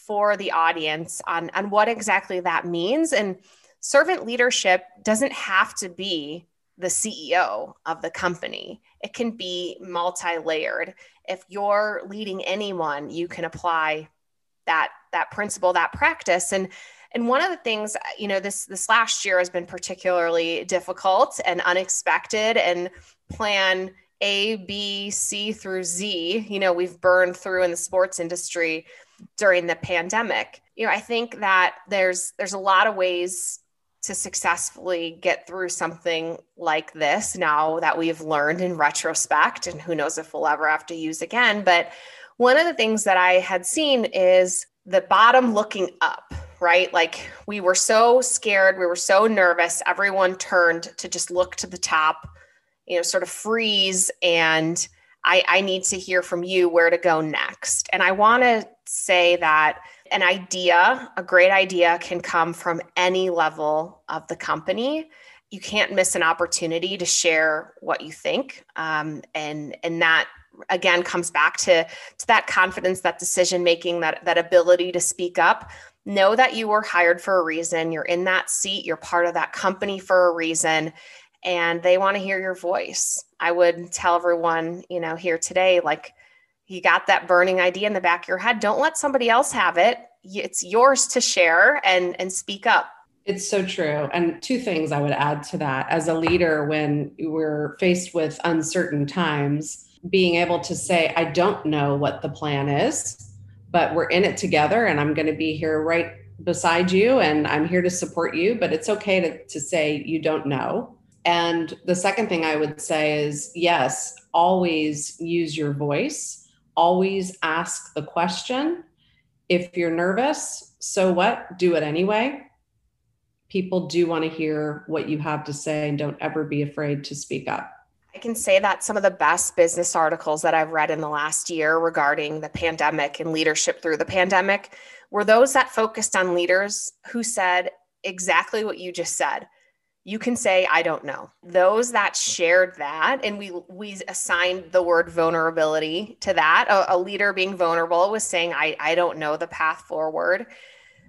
[SPEAKER 1] for the audience on, on what exactly that means. And servant leadership doesn't have to be the CEO of the company, it can be multi layered. If you're leading anyone, you can apply that that principle, that practice. And and one of the things, you know, this this last year has been particularly difficult and unexpected and plan A, B, C through Z, you know, we've burned through in the sports industry during the pandemic. You know, I think that there's there's a lot of ways to successfully get through something like this now that we've learned in retrospect and who knows if we'll ever have to use again. But one of the things that i had seen is the bottom looking up right? Like we were so scared we were so nervous everyone turned to just look to the top you know sort of freeze and i i need to hear from you where to go next. And i want to say that an idea, a great idea, can come from any level of the company. You can't miss an opportunity to share what you think, um, and and that again comes back to to that confidence, that decision making, that that ability to speak up. Know that you were hired for a reason. You're in that seat. You're part of that company for a reason, and they want to hear your voice. I would tell everyone, you know, here today, like you got that burning idea in the back of your head. Don't let somebody else have it. It's yours to share and and speak up.
[SPEAKER 2] It's so true. And two things i would add to that. As a leader when we're faced with uncertain times being able to say i don't know what the plan is but we're in it together and i'm going to be here right beside you and i'm here to support you but it's okay to, to say you don't know. And the second thing i would say is yes always use your voice always ask the question. If you're nervous, so what? Do it anyway. People do want to hear what you have to say and don't ever be afraid to speak up.
[SPEAKER 1] I can say that some of the best business articles that I've read in the last year regarding the pandemic and leadership through the pandemic were those that focused on leaders who said exactly what you just said you can say i don't know. Those that shared that and we we assigned the word vulnerability to that. A, a, leader being vulnerable was saying i i don't know the path forward.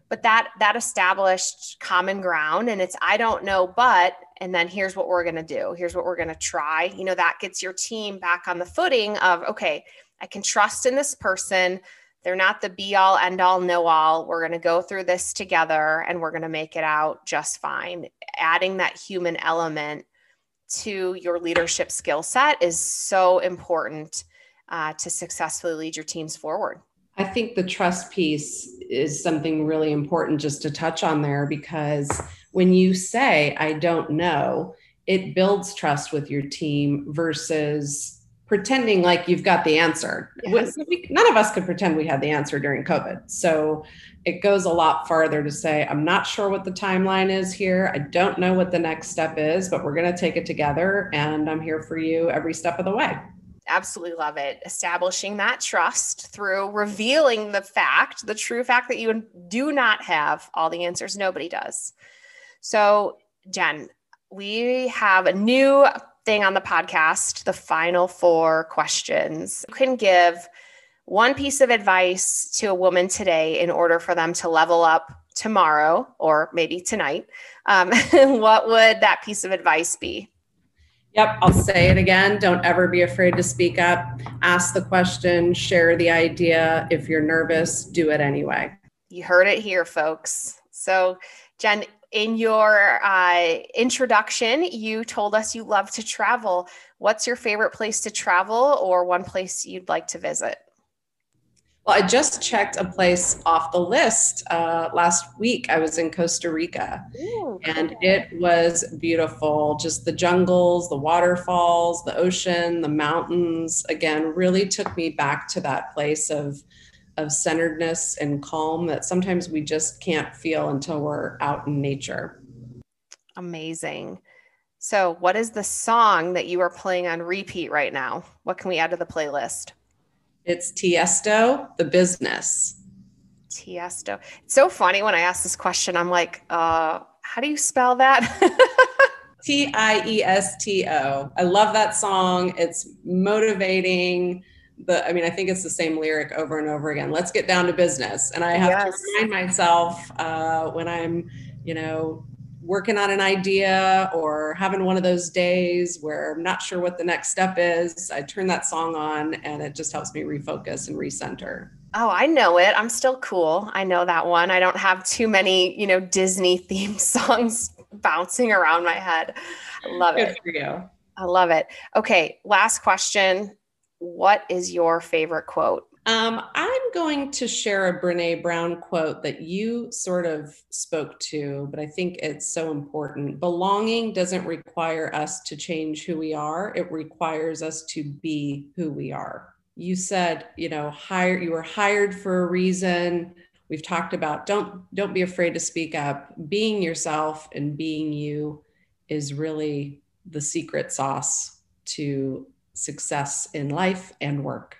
[SPEAKER 1] But that that established common ground and it's i don't know but and then here's what we're going to do. Here's what we're going to try. You know that gets your team back on the footing of okay i can trust in this person they're not the be all, end all, know all. We're going to go through this together and we're going to make it out just fine. Adding that human element to your leadership skill set is so important uh, to successfully lead your teams forward.
[SPEAKER 2] I think the trust piece is something really important just to touch on there because when you say, I don't know, it builds trust with your team versus pretending like you've got the answer. Yes. None of us could pretend we had the answer during COVID. So it goes a lot farther to say, I'm not sure what the timeline is here. I don't know what the next step is, but we're going to take it together and I'm here for you every step of the way.
[SPEAKER 1] Absolutely love it. Establishing that trust through revealing the fact, the true fact that you do not have all the answers. Nobody does. So, Jen, we have a new thing on the podcast, the final four questions. You can give one piece of advice to a woman today in order for them to level up tomorrow or maybe tonight. Um, what would that piece of advice be?
[SPEAKER 2] Yep, I'll say it again. Don't ever be afraid to speak up. Ask the question, share the idea. If you're nervous, do it anyway.
[SPEAKER 1] You heard it here, folks. So, Jen, in your uh, introduction, you told us you love to travel. What's your favorite place to travel or one place you'd like to visit?
[SPEAKER 2] Well, I just checked a place off the list uh, last week. I was in Costa Rica Ooh, and it was beautiful. Just the jungles, the waterfalls, the ocean, the mountains. Again, really took me back to that place of of centeredness and calm that sometimes we just can't feel until we're out in nature.
[SPEAKER 1] Amazing. So, what is the song that you are playing on repeat right now? What can we add to the playlist?
[SPEAKER 2] It's Tiesto, The Business.
[SPEAKER 1] Tiesto. It's so funny when I ask this question, I'm like, uh, how do you spell that?
[SPEAKER 2] T I E S T O. I love that song. It's motivating the i mean i think it's the same lyric over and over again let's get down to business and i have yes. to remind myself uh, when i'm you know working on an idea or having one of those days where i'm not sure what the next step is i turn that song on and it just helps me refocus and recenter
[SPEAKER 1] Oh, I know it. I'm still cool. I know that one. I don't have too many, you know, Disney themed songs bouncing around my head. I love
[SPEAKER 2] Good
[SPEAKER 1] it.
[SPEAKER 2] for you.
[SPEAKER 1] I love it. Okay, last question. What is your favorite quote?
[SPEAKER 2] Um, I'm going to share a Brene Brown quote that you sort of spoke to, but I think it's so important. Belonging doesn't require us to change who we are, it requires us to be who we are. You said, you know, hire you were hired for a reason. We've talked about don't don't be afraid to speak up. Being yourself and being you is really the secret sauce to success in life and work.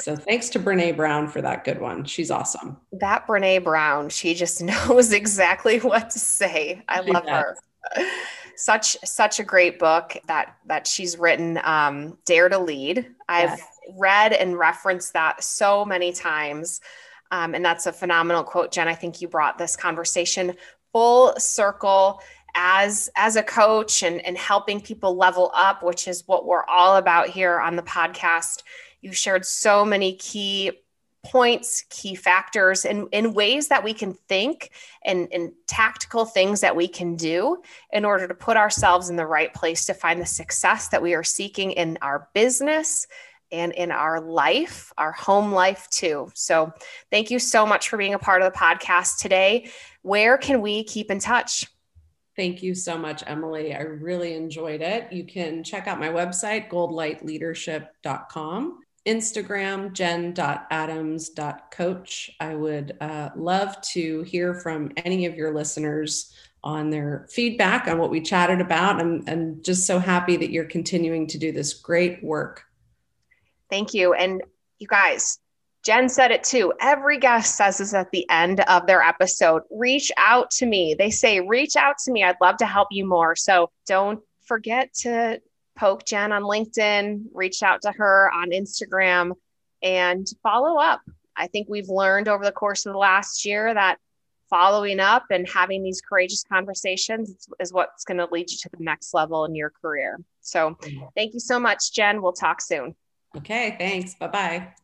[SPEAKER 2] So thanks to Brene Brown for that good one. She's awesome.
[SPEAKER 1] That Brene Brown, she just knows exactly what to say. I
[SPEAKER 2] She
[SPEAKER 1] love
[SPEAKER 2] does.
[SPEAKER 1] her. Such such a great book that that she's written. Um, Dare to Lead. I've
[SPEAKER 2] Yes.
[SPEAKER 1] read and referenced that so many times, um, and that's a phenomenal quote, Jen. I think you brought this conversation full circle as as a coach and and helping people level up, which is what we're all about here on the podcast. You shared so many key points, key factors, and in ways that we can think and, and tactical things that we can do in order to put ourselves in the right place to find the success that we are seeking in our business and in our life, our home life too. So, thank you so much for being a part of the podcast today. Where can we keep in touch?
[SPEAKER 2] Thank you so much, Emily. I really enjoyed it. You can check out my website, goldlightleadership.com, Instagram, jen.adams.coach. I would uh, love to hear from any of your listeners on their feedback on what we chatted about. I'm, I'm just so happy that you're continuing to do this great work.
[SPEAKER 1] Thank you. And you guys, Jen said it too. Every guest says this at the end of their episode reach out to me. They say, reach out to me. I'd love to help you more. So don't forget to poke Jen on LinkedIn, reach out to her on Instagram, and follow up. I think we've learned over the course of the last year that following up and having these courageous conversations is what's going to lead you to the next level in your career. So mm-hmm. thank you so much, Jen. We'll talk soon.
[SPEAKER 2] Okay, thanks. Bye bye.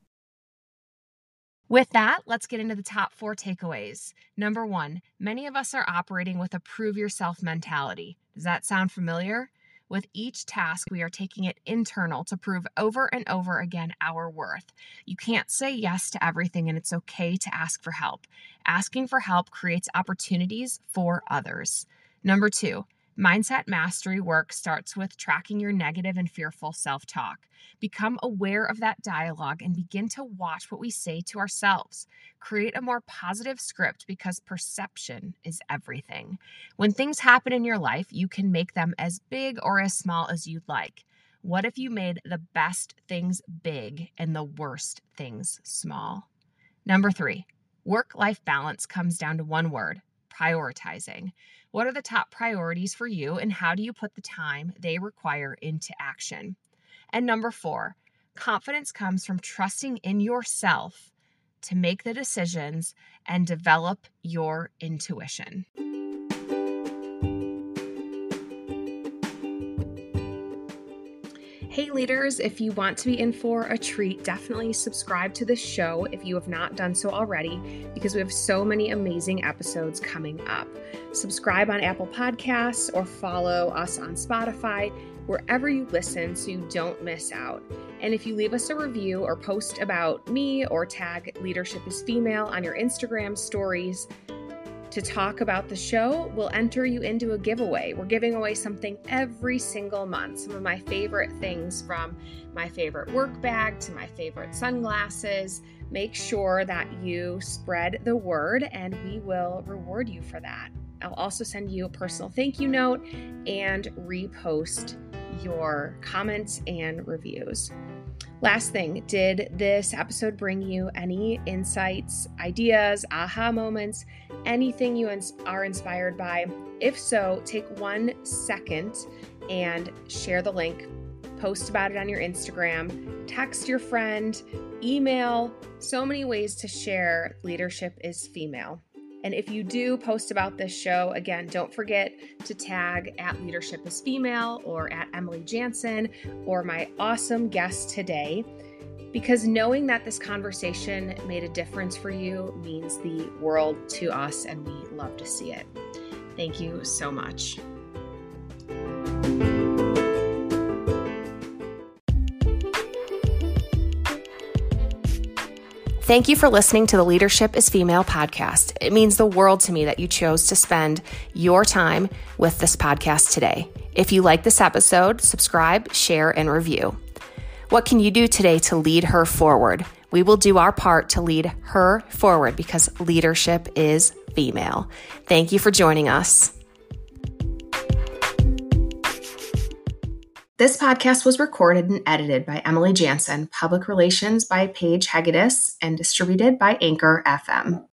[SPEAKER 1] With that, let's get into the top four takeaways. Number one, many of us are operating with a prove yourself mentality. Does that sound familiar? With each task, we are taking it internal to prove over and over again our worth. You can't say yes to everything, and it's okay to ask for help. Asking for help creates opportunities for others. Number two, mindset mastery work starts with tracking your negative and fearful self talk. Become aware of that dialogue and begin to watch what we say to ourselves. Create a more positive script because perception is everything. When things happen in your life, you can make them as big or as small as you'd like. What if you made the best things big and the worst things small? Number three, work life balance comes down to one word prioritizing. What are the top priorities for you, and how do you put the time they require into action? And number four, confidence comes from trusting in yourself to make the decisions and develop your intuition. Hey, leaders, if you want to be in for a treat, definitely subscribe to this show if you have not done so already, because we have so many amazing episodes coming up. Subscribe on Apple Podcasts or follow us on Spotify, wherever you listen, so you don't miss out. And if you leave us a review or post about me or tag Leadership is Female on your Instagram stories, to talk about the show, we'll enter you into a giveaway. We're giving away something every single month. Some of my favorite things from my favorite work bag to my favorite sunglasses. Make sure that you spread the word and we will reward you for that. I'll also send you a personal thank you note and repost your comments and reviews. Last thing, did this episode bring you any insights, ideas, aha moments, anything you are inspired by? If so, take one second and share the link, post about it on your Instagram, text your friend, email, so many ways to share leadership is female. And if you do post about this show, again, don't forget to tag at Leadership is Female or at Emily Jansen or my awesome guest today. Because knowing that this conversation made a difference for you means the world to us, and we love to see it. Thank you so much. Thank you for listening to the Leadership is Female podcast. It means the world to me that you chose to spend your time with this podcast today. If you like this episode, subscribe, share, and review. What can you do today to lead her forward? We will do our part to lead her forward because leadership is female. Thank you for joining us. This podcast was recorded and edited by Emily Jansen, public relations by Paige Hegedus, and distributed by Anchor FM.